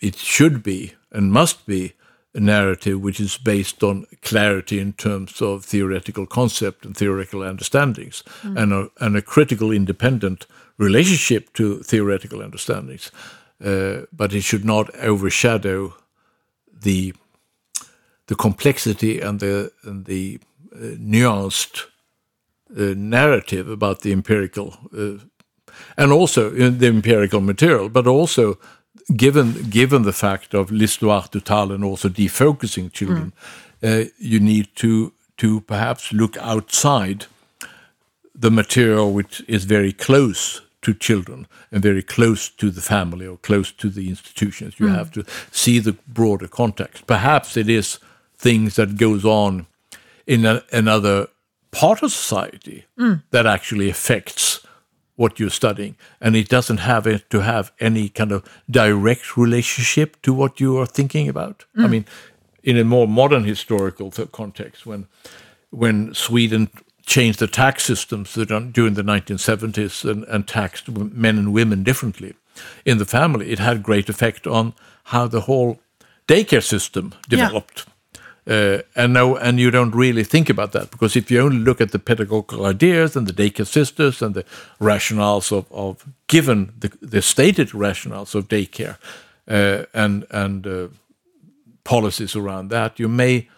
it should be and must be narrative which is based on clarity in terms of theoretical concept and theoretical understandings mm. and, a, and a critical independent relationship to theoretical understandings. Uh, but it should not overshadow the the complexity and the and the uh, nuanced uh, narrative about the empirical uh, and also the empirical material, but also given given the fact of l'histoire totale and also defocusing children, mm. uh, you need to to perhaps look outside the material which is very close to children and very close to the family or close to the institutions. You mm. have to see the broader context. Perhaps it is things that goes on in a, another part of society mm. that actually affects what you're studying, and it doesn't have it to have any kind of direct relationship to what you are thinking about. Mm. I mean, in a more modern historical context, when when Sweden changed the tax systems during the 1970s and, and taxed men and women differently in the family, it had great effect on how the whole daycare system developed. Uh, and no, and you don't really think about that because if you only look at the pedagogical ideas and the daycare sisters and the rationales of, of given the, the stated rationales of daycare uh, and and uh, policies around that, you may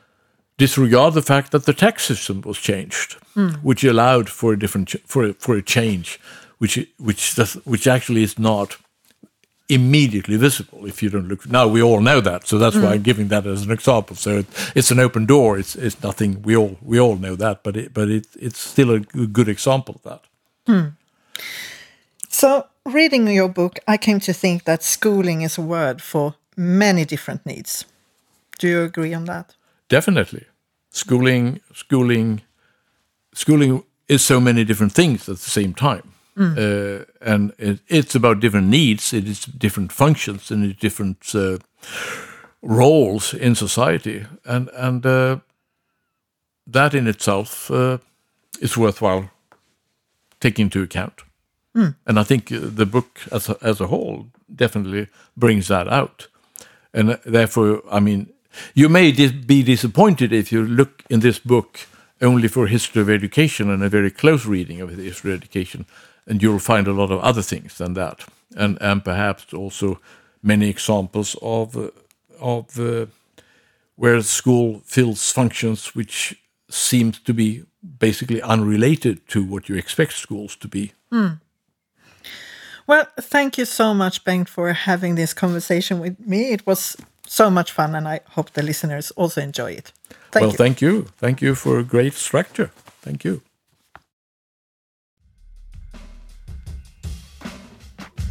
disregard the fact that the tax system was changed, mm. which allowed for a different for a, for a change, which which does, which actually is not immediately visible if you don't look. Now we all know that, so that's mm. why I'm giving that as an example. So it, it's an open door. It's it's nothing. We all we all know that, but it, but it, it's still a good example of that. Hmm. So reading your book, I came to think that schooling is a word for many different needs. Do you agree on that? Definitely, schooling, schooling, schooling is so many different things at the same time. Mm. Uh, and it, it's about different needs, it is different functions, and different uh, roles in society, and and uh, that in itself uh, is worthwhile taking into account. Mm. And I think uh, the book as a, as a whole definitely brings that out, and therefore, I mean, you may dis be disappointed if you look in this book only for history of education and a very close reading of history of education and you'll find a lot of other things than that, and and perhaps also many examples of uh, of uh, where school fills functions which seems to be basically unrelated to what you expect schools to be. Mm. Well, thank you so much, Bengt, for having this conversation with me. It was so much fun, and I hope the listeners also enjoy it. Thank well, you. thank you. Thank you for a great structure. Thank you.